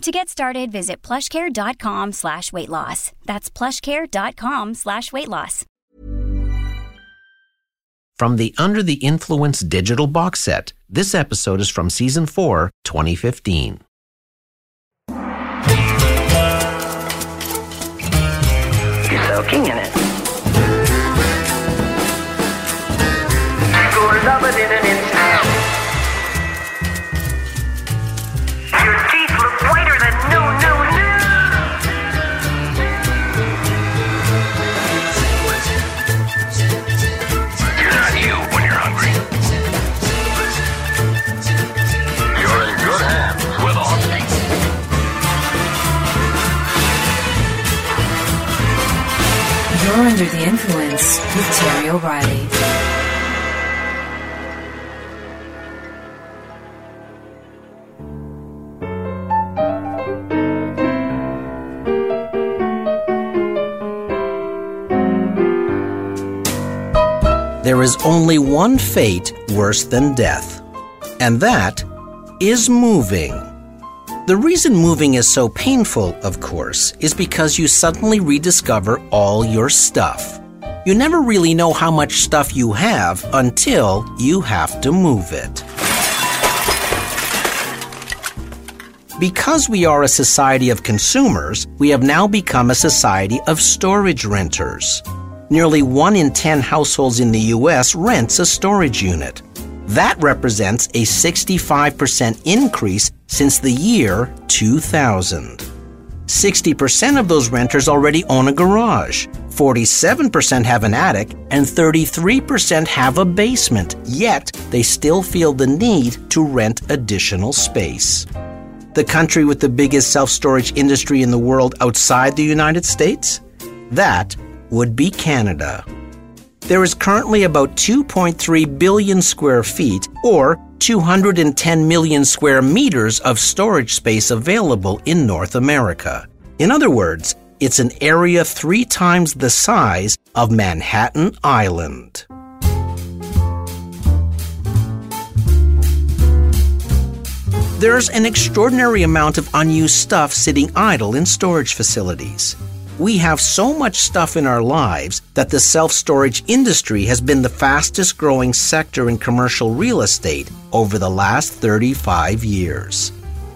To get started, visit plushcare.com slash weight loss. That's plushcare.com slash weight loss. From the Under the Influence digital box set, this episode is from season 4, 2015. You're soaking in it. Only one fate worse than death, and that is moving. The reason moving is so painful, of course, is because you suddenly rediscover all your stuff. You never really know how much stuff you have until you have to move it. Because we are a society of consumers, we have now become a society of storage renters. Nearly one in 10 households in the US rents a storage unit. That represents a 65% increase since the year 2000. 60% of those renters already own a garage, 47% have an attic, and 33% have a basement, yet they still feel the need to rent additional space. The country with the biggest self storage industry in the world outside the United States? That would be Canada. There is currently about 2.3 billion square feet, or 210 million square meters of storage space available in North America. In other words, It's an area three times the size of Manhattan Island. There's an extraordinary amount of unused stuff sitting idle in storage facilities. We have so much stuff in our lives that the self storage industry has been the fastest growing sector in commercial real estate over the last 35 years.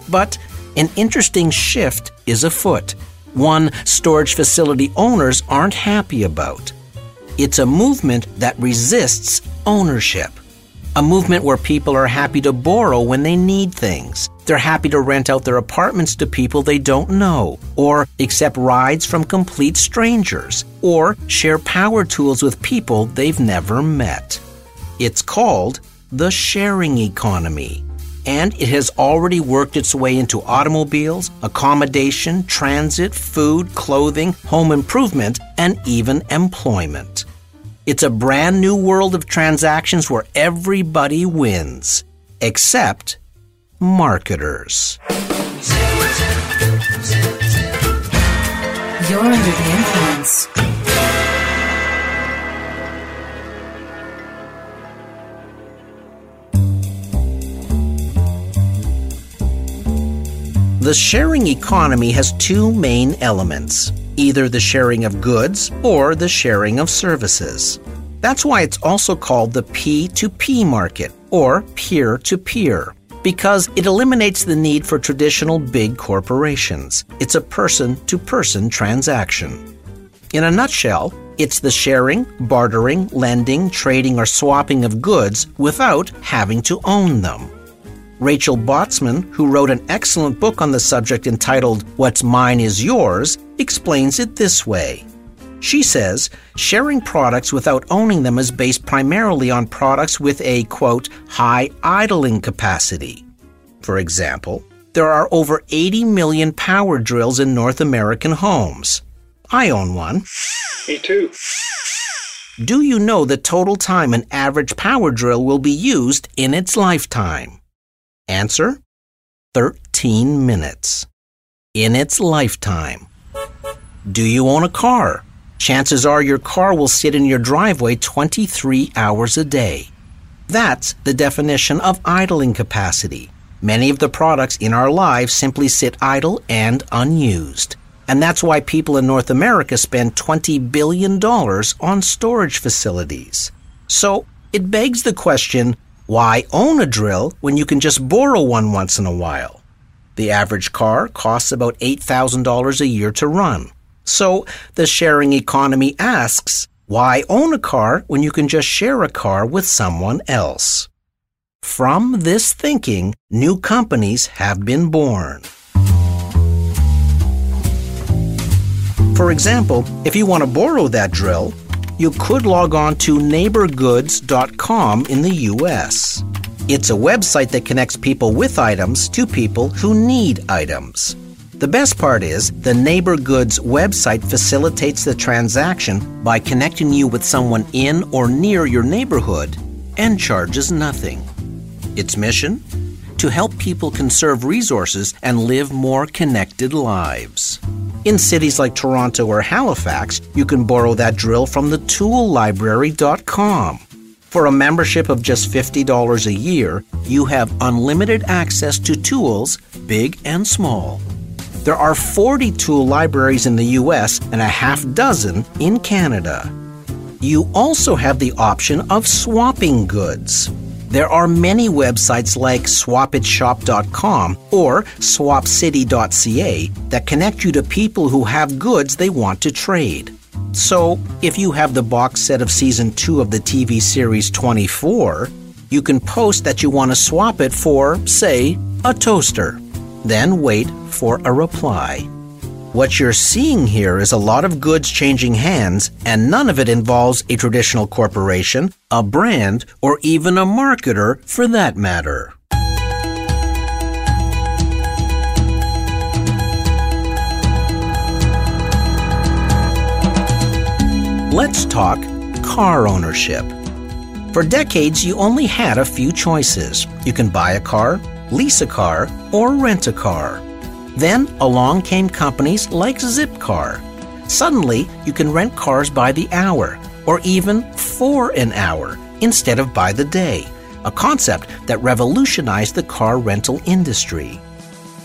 But an interesting shift is afoot, one storage facility owners aren't happy about. It's a movement that resists ownership. A movement where people are happy to borrow when they need things. They're happy to rent out their apartments to people they don't know, or accept rides from complete strangers, or share power tools with people they've never met. It's called the sharing economy, and it has already worked its way into automobiles, accommodation, transit, food, clothing, home improvement, and even employment. It's a brand new world of transactions where everybody wins, except marketers. You're under the influence. The sharing economy has two main elements either the sharing of goods or the sharing of services. That's why it's also called the P2P market or peer to peer, because it eliminates the need for traditional big corporations. It's a person to person transaction. In a nutshell, it's the sharing, bartering, lending, trading, or swapping of goods without having to own them. Rachel Botsman, who wrote an excellent book on the subject entitled What's Mine is Yours, explains it this way. She says sharing products without owning them is based primarily on products with a, quote, high idling capacity. For example, there are over 80 million power drills in North American homes. I own one. Me too. Do you know the total time an average power drill will be used in its lifetime? Answer 13 minutes. In its lifetime. Do you own a car? Chances are your car will sit in your driveway 23 hours a day. That's the definition of idling capacity. Many of the products in our lives simply sit idle and unused. And that's why people in North America spend $20 billion on storage facilities. So it begs the question why own a drill when you can just borrow one once in a while? The average car costs about $8,000 a year to run. So the sharing economy asks, why own a car when you can just share a car with someone else? From this thinking, new companies have been born. For example, if you want to borrow that drill, you could log on to neighborgoods.com in the US. It's a website that connects people with items to people who need items. The best part is the Neighbor Goods website facilitates the transaction by connecting you with someone in or near your neighborhood and charges nothing. Its mission? To help people conserve resources and live more connected lives. In cities like Toronto or Halifax, you can borrow that drill from the toollibrary.com. For a membership of just $50 a year, you have unlimited access to tools, big and small. There are 40 tool libraries in the US and a half dozen in Canada. You also have the option of swapping goods. There are many websites like swapitshop.com or swapcity.ca that connect you to people who have goods they want to trade. So, if you have the box set of season 2 of the TV series 24, you can post that you want to swap it for, say, a toaster. Then wait for a reply. What you're seeing here is a lot of goods changing hands, and none of it involves a traditional corporation, a brand, or even a marketer for that matter. Let's talk car ownership. For decades, you only had a few choices. You can buy a car, lease a car, or rent a car. Then along came companies like Zipcar. Suddenly, you can rent cars by the hour, or even for an hour, instead of by the day, a concept that revolutionized the car rental industry.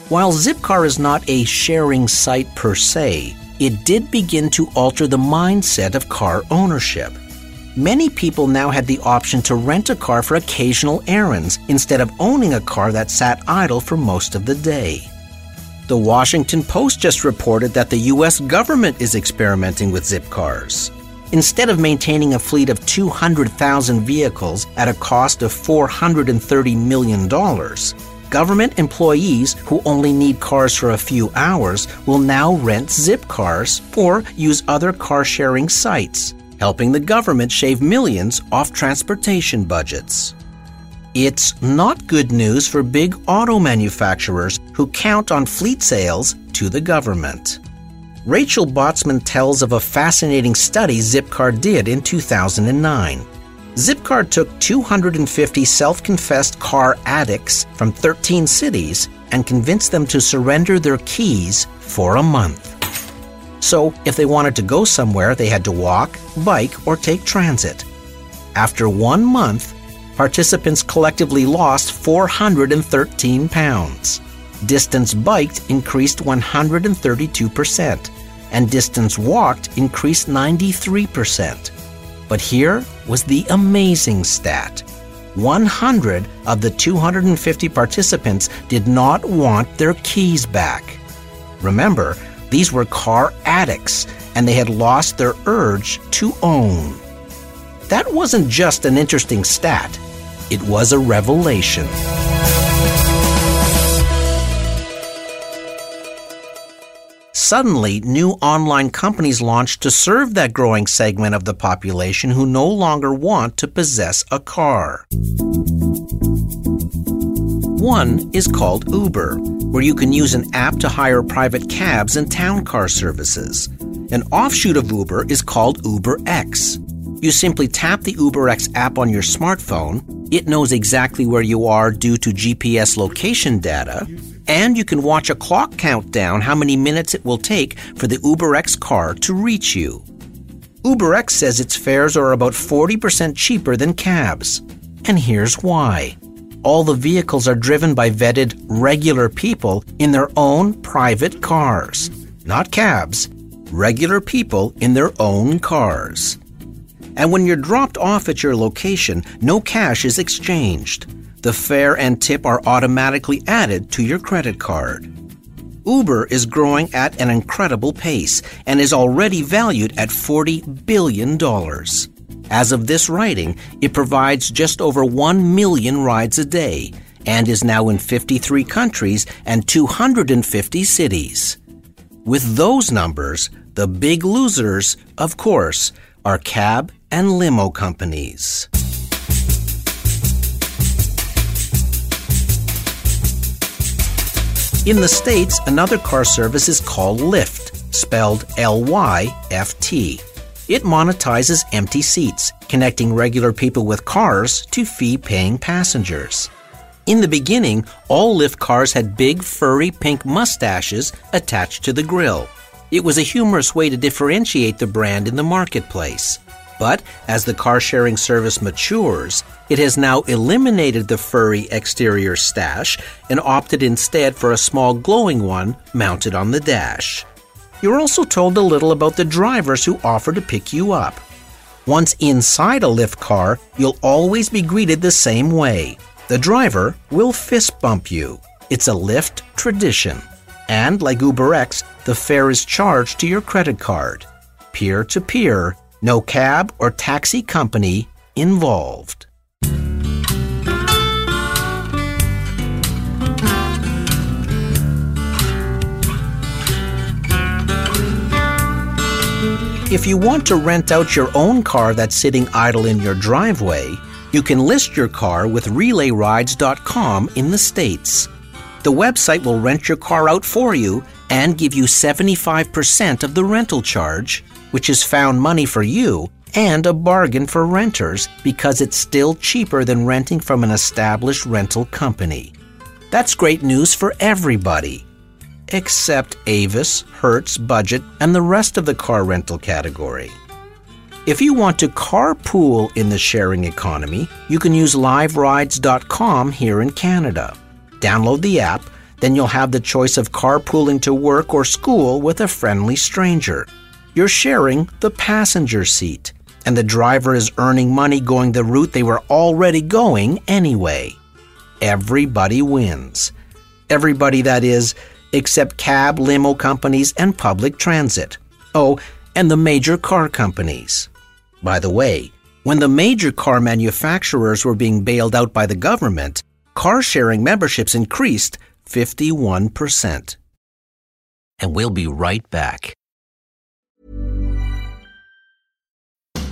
While Zipcar is not a sharing site per se, it did begin to alter the mindset of car ownership. Many people now had the option to rent a car for occasional errands instead of owning a car that sat idle for most of the day. The Washington Post just reported that the U.S. government is experimenting with zip cars. Instead of maintaining a fleet of 200,000 vehicles at a cost of $430 million, government employees who only need cars for a few hours will now rent zip cars or use other car sharing sites, helping the government shave millions off transportation budgets. It's not good news for big auto manufacturers who count on fleet sales to the government. Rachel Botsman tells of a fascinating study Zipcar did in 2009. Zipcar took 250 self confessed car addicts from 13 cities and convinced them to surrender their keys for a month. So, if they wanted to go somewhere, they had to walk, bike, or take transit. After one month, participants collectively lost 413 pounds. Distance biked increased 132%, and distance walked increased 93%. But here was the amazing stat 100 of the 250 participants did not want their keys back. Remember, these were car addicts, and they had lost their urge to own. That wasn't just an interesting stat, it was a revelation. Suddenly, new online companies launched to serve that growing segment of the population who no longer want to possess a car. One is called Uber, where you can use an app to hire private cabs and town car services. An offshoot of Uber is called UberX. You simply tap the UberX app on your smartphone, it knows exactly where you are due to GPS location data, and you can watch a clock count down how many minutes it will take for the UberX car to reach you. UberX says its fares are about 40% cheaper than cabs. And here's why. All the vehicles are driven by vetted, regular people in their own private cars. Not cabs, regular people in their own cars. And when you're dropped off at your location, no cash is exchanged the fare and tip are automatically added to your credit card. Uber is growing at an incredible pace and is already valued at $40 billion. As of this writing, it provides just over 1 million rides a day and is now in 53 countries and 250 cities. With those numbers, the big losers, of course, are cab and limo companies. In the States, another car service is called Lyft, spelled L Y F T. It monetizes empty seats, connecting regular people with cars to fee paying passengers. In the beginning, all Lyft cars had big, furry pink mustaches attached to the grill. It was a humorous way to differentiate the brand in the marketplace. But as the car sharing service matures, it has now eliminated the furry exterior stash and opted instead for a small glowing one mounted on the dash. You're also told a little about the drivers who offer to pick you up. Once inside a Lyft car, you'll always be greeted the same way. The driver will fist bump you. It's a Lyft tradition. And like UberX, the fare is charged to your credit card. Peer to peer, no cab or taxi company involved. If you want to rent out your own car that's sitting idle in your driveway, you can list your car with RelayRides.com in the States. The website will rent your car out for you and give you 75% of the rental charge, which is found money for you and a bargain for renters because it's still cheaper than renting from an established rental company. That's great news for everybody except Avis, Hertz, Budget, and the rest of the car rental category. If you want to carpool in the sharing economy, you can use liverides.com here in Canada. Download the app, then you'll have the choice of carpooling to work or school with a friendly stranger. You're sharing the passenger seat, and the driver is earning money going the route they were already going anyway. Everybody wins. Everybody, that is, except cab, limo companies, and public transit. Oh, and the major car companies. By the way, when the major car manufacturers were being bailed out by the government, car sharing memberships increased 51%. And we'll be right back.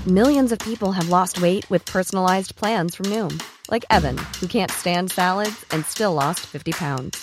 Millions of people have lost weight with personalized plans from Noom, like Evan, who can't stand salads and still lost 50 pounds.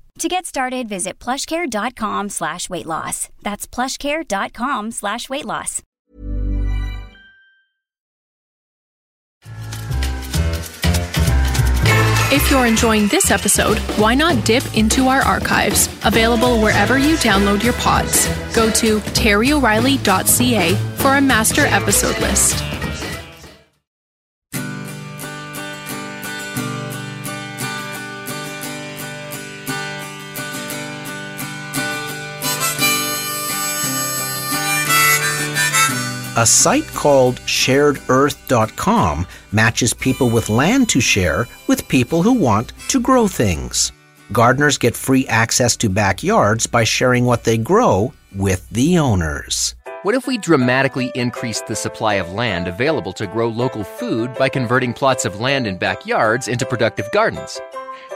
To get started, visit plushcare.com slash weight loss. That's plushcare.com slash weight loss. If you're enjoying this episode, why not dip into our archives, available wherever you download your pods. Go to terryoreilly.ca for a master episode list. A site called sharedearth.com matches people with land to share with people who want to grow things. Gardeners get free access to backyards by sharing what they grow with the owners. What if we dramatically increased the supply of land available to grow local food by converting plots of land in backyards into productive gardens?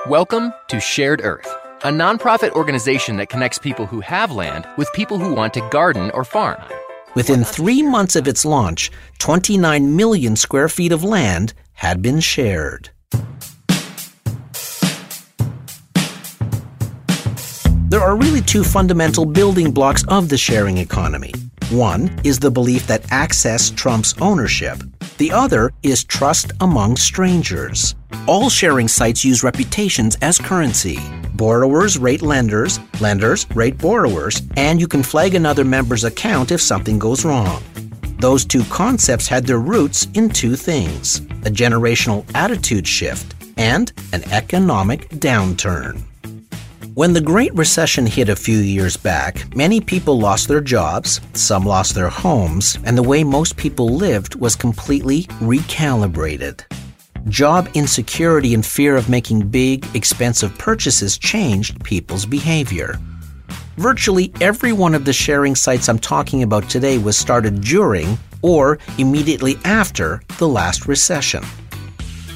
Welcome to Shared Earth, a nonprofit organization that connects people who have land with people who want to garden or farm. Within three months of its launch, 29 million square feet of land had been shared. There are really two fundamental building blocks of the sharing economy. One is the belief that access trumps ownership. The other is trust among strangers. All sharing sites use reputations as currency. Borrowers rate lenders, lenders rate borrowers, and you can flag another member's account if something goes wrong. Those two concepts had their roots in two things a generational attitude shift and an economic downturn. When the Great Recession hit a few years back, many people lost their jobs, some lost their homes, and the way most people lived was completely recalibrated. Job insecurity and fear of making big, expensive purchases changed people's behavior. Virtually every one of the sharing sites I'm talking about today was started during or immediately after the last recession.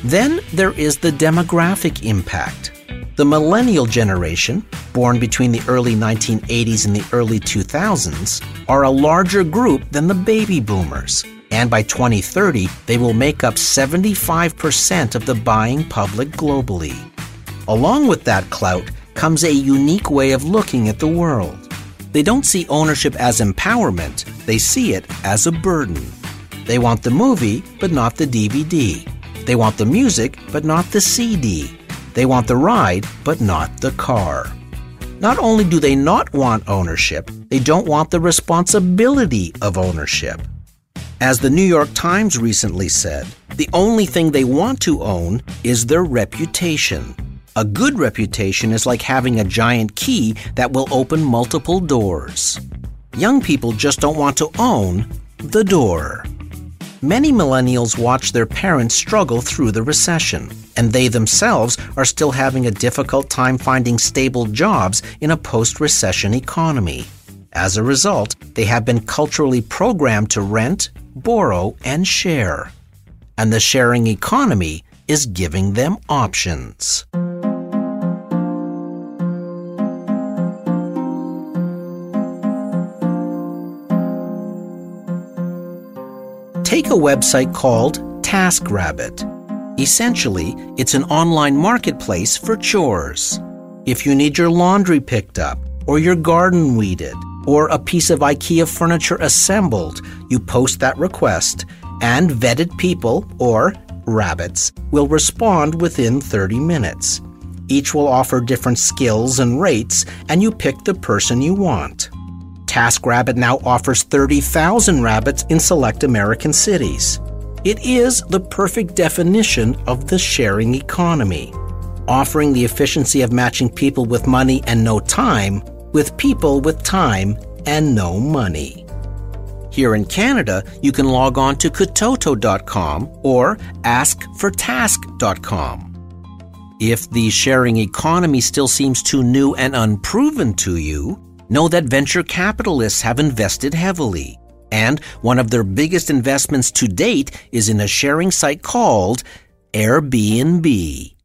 Then there is the demographic impact. The millennial generation, born between the early 1980s and the early 2000s, are a larger group than the baby boomers. And by 2030, they will make up 75% of the buying public globally. Along with that clout comes a unique way of looking at the world. They don't see ownership as empowerment, they see it as a burden. They want the movie, but not the DVD. They want the music, but not the CD. They want the ride, but not the car. Not only do they not want ownership, they don't want the responsibility of ownership. As the New York Times recently said, the only thing they want to own is their reputation. A good reputation is like having a giant key that will open multiple doors. Young people just don't want to own the door. Many millennials watch their parents struggle through the recession, and they themselves are still having a difficult time finding stable jobs in a post recession economy. As a result, they have been culturally programmed to rent, borrow, and share. And the sharing economy is giving them options. A website called TaskRabbit. Essentially, it's an online marketplace for chores. If you need your laundry picked up, or your garden weeded, or a piece of IKEA furniture assembled, you post that request, and vetted people, or rabbits, will respond within 30 minutes. Each will offer different skills and rates, and you pick the person you want. TaskRabbit now offers 30,000 rabbits in select American cities. It is the perfect definition of the sharing economy, offering the efficiency of matching people with money and no time with people with time and no money. Here in Canada, you can log on to katoto.com or askfortask.com. If the sharing economy still seems too new and unproven to you, know that venture capitalists have invested heavily. And one of their biggest investments to date is in a sharing site called Airbnb.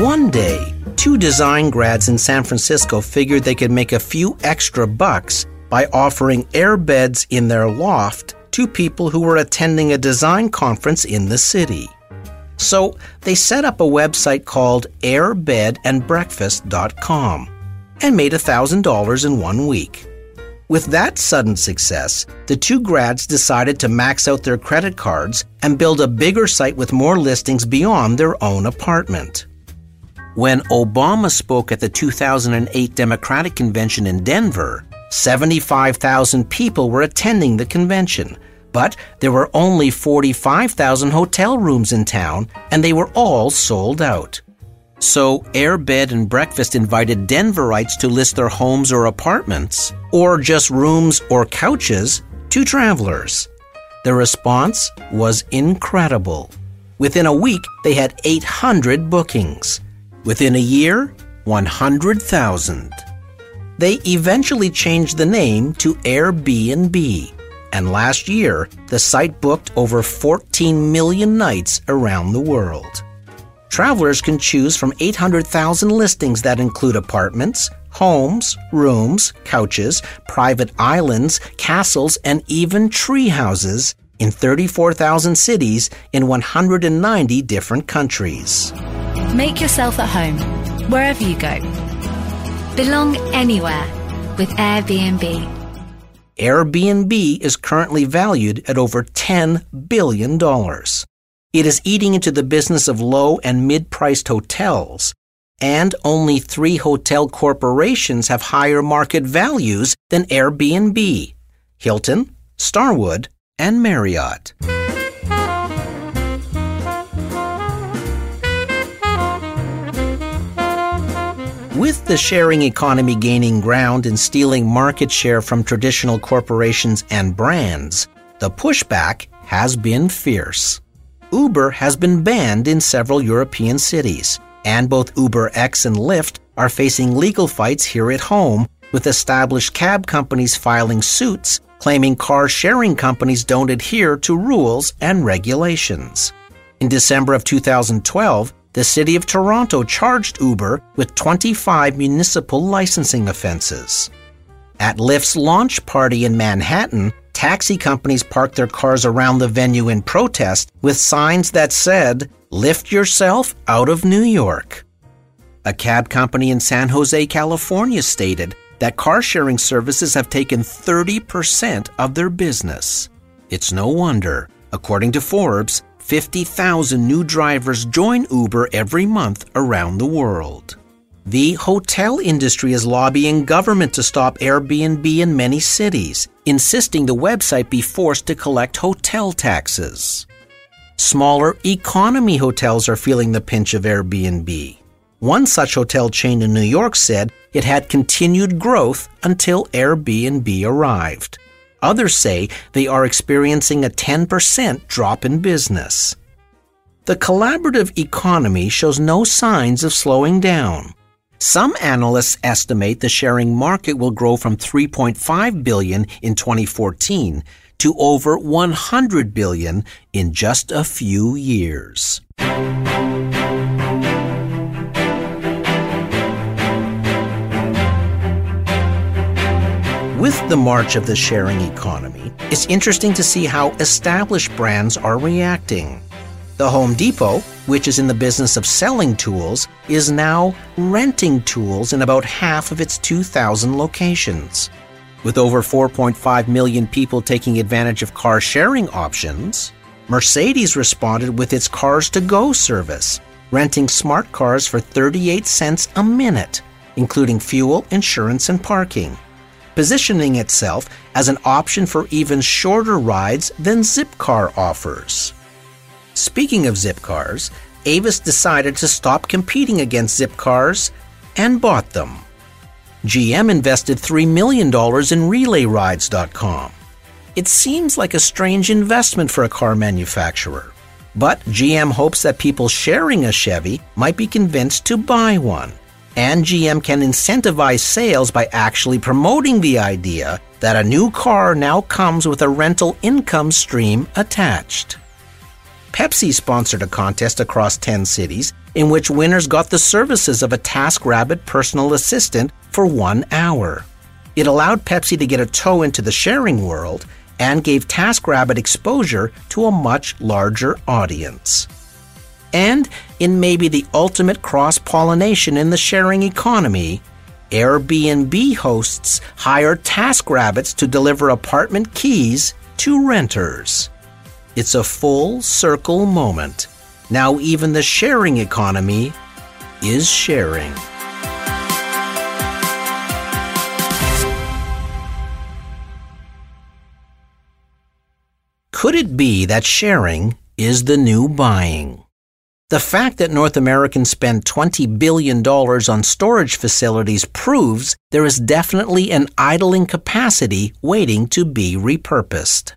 One day, two design grads in San Francisco figured they could make a few extra bucks by offering airbeds in their loft to people who were attending a design conference in the city. So they set up a website called airbedandbreakfast.com and made $1,000 in one week. With that sudden success, the two grads decided to max out their credit cards and build a bigger site with more listings beyond their own apartment. When Obama spoke at the 2008 Democratic Convention in Denver, 75,000 people were attending the convention, but there were only 45,000 hotel rooms in town, and they were all sold out. So, Air Bed and Breakfast invited Denverites to list their homes or apartments, or just rooms or couches, to travelers. The response was incredible. Within a week, they had 800 bookings. Within a year, 100,000. They eventually changed the name to Airbnb and last year, the site booked over 14 million nights around the world. Travelers can choose from 800,000 listings that include apartments, homes, rooms, couches, private islands, castles, and even tree houses in 34,000 cities in 190 different countries. Make yourself at home, wherever you go. Belong anywhere with Airbnb. Airbnb is currently valued at over $10 billion. It is eating into the business of low and mid priced hotels, and only three hotel corporations have higher market values than Airbnb Hilton, Starwood, and Marriott. With the sharing economy gaining ground and stealing market share from traditional corporations and brands, the pushback has been fierce. Uber has been banned in several European cities, and both UberX and Lyft are facing legal fights here at home, with established cab companies filing suits claiming car sharing companies don't adhere to rules and regulations. In December of 2012, the city of Toronto charged Uber with 25 municipal licensing offenses. At Lyft's launch party in Manhattan, taxi companies parked their cars around the venue in protest with signs that said, Lift yourself out of New York. A cab company in San Jose, California stated that car sharing services have taken 30% of their business. It's no wonder. According to Forbes, 50,000 new drivers join Uber every month around the world. The hotel industry is lobbying government to stop Airbnb in many cities, insisting the website be forced to collect hotel taxes. Smaller economy hotels are feeling the pinch of Airbnb. One such hotel chain in New York said it had continued growth until Airbnb arrived. Others say they are experiencing a 10% drop in business. The collaborative economy shows no signs of slowing down. Some analysts estimate the sharing market will grow from 3.5 billion in 2014 to over 100 billion in just a few years. With the march of the sharing economy, it's interesting to see how established brands are reacting. The Home Depot, which is in the business of selling tools, is now renting tools in about half of its 2,000 locations. With over 4.5 million people taking advantage of car sharing options, Mercedes responded with its Cars to Go service, renting smart cars for 38 cents a minute, including fuel, insurance, and parking, positioning itself as an option for even shorter rides than Zipcar offers. Speaking of Zipcars, Avis decided to stop competing against Zipcars and bought them. GM invested $3 million in RelayRides.com. It seems like a strange investment for a car manufacturer. But GM hopes that people sharing a Chevy might be convinced to buy one. And GM can incentivize sales by actually promoting the idea that a new car now comes with a rental income stream attached. Pepsi sponsored a contest across 10 cities in which winners got the services of a TaskRabbit personal assistant for one hour. It allowed Pepsi to get a toe into the sharing world and gave TaskRabbit exposure to a much larger audience. And in maybe the ultimate cross pollination in the sharing economy, Airbnb hosts hire TaskRabbits to deliver apartment keys to renters. It's a full circle moment. Now, even the sharing economy is sharing. Could it be that sharing is the new buying? The fact that North Americans spend $20 billion on storage facilities proves there is definitely an idling capacity waiting to be repurposed.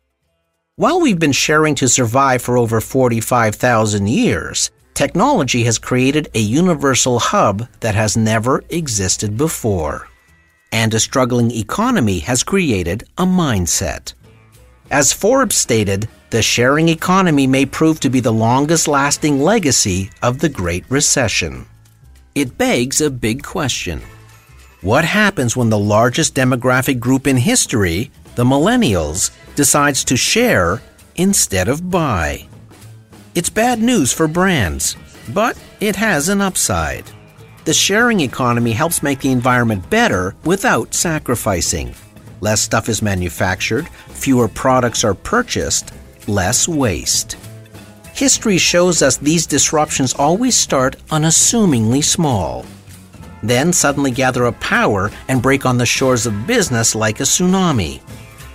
While we've been sharing to survive for over 45,000 years, technology has created a universal hub that has never existed before. And a struggling economy has created a mindset. As Forbes stated, the sharing economy may prove to be the longest lasting legacy of the Great Recession. It begs a big question. What happens when the largest demographic group in history, the millennials, decides to share instead of buy. It's bad news for brands, but it has an upside. The sharing economy helps make the environment better without sacrificing. Less stuff is manufactured, fewer products are purchased, less waste. History shows us these disruptions always start unassumingly small, then suddenly gather a power and break on the shores of business like a tsunami.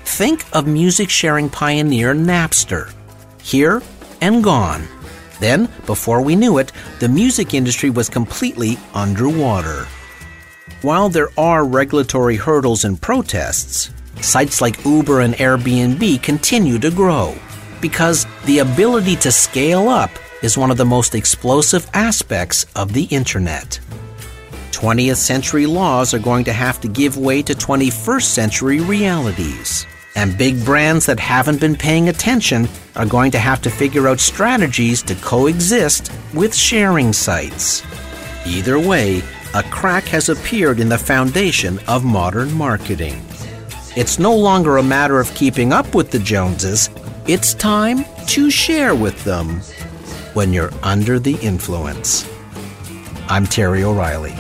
Think of music sharing pioneer Napster. Here and gone. Then, before we knew it, the music industry was completely underwater. While there are regulatory hurdles and protests, sites like Uber and Airbnb continue to grow because the ability to scale up is one of the most explosive aspects of the internet. 20th century laws are going to have to give way to 21st century realities. And big brands that haven't been paying attention are going to have to figure out strategies to coexist with sharing sites. Either way, a crack has appeared in the foundation of modern marketing. It's no longer a matter of keeping up with the Joneses, it's time to share with them when you're under the influence. I'm Terry O'Reilly.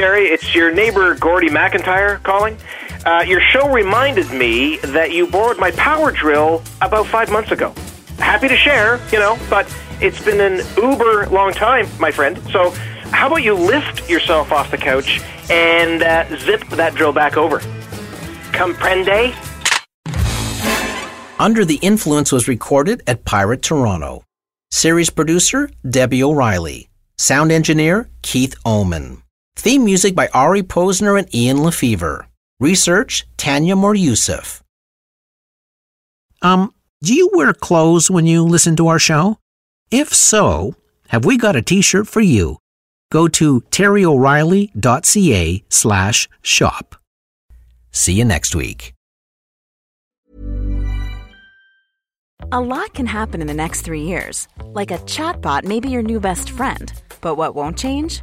Terry. It's your neighbor, Gordy McIntyre, calling. Uh, your show reminded me that you borrowed my power drill about five months ago. Happy to share, you know, but it's been an uber long time, my friend. So, how about you lift yourself off the couch and uh, zip that drill back over? Comprende? Under the Influence was recorded at Pirate Toronto. Series producer Debbie O'Reilly. Sound engineer Keith Oman. Theme music by Ari Posner and Ian LeFeuvre. Research Tanya Moore. Um, do you wear clothes when you listen to our show? If so, have we got a t-shirt for you? Go to terryoreilly.ca slash shop. See you next week. A lot can happen in the next three years. Like a chatbot may be your new best friend. But what won't change?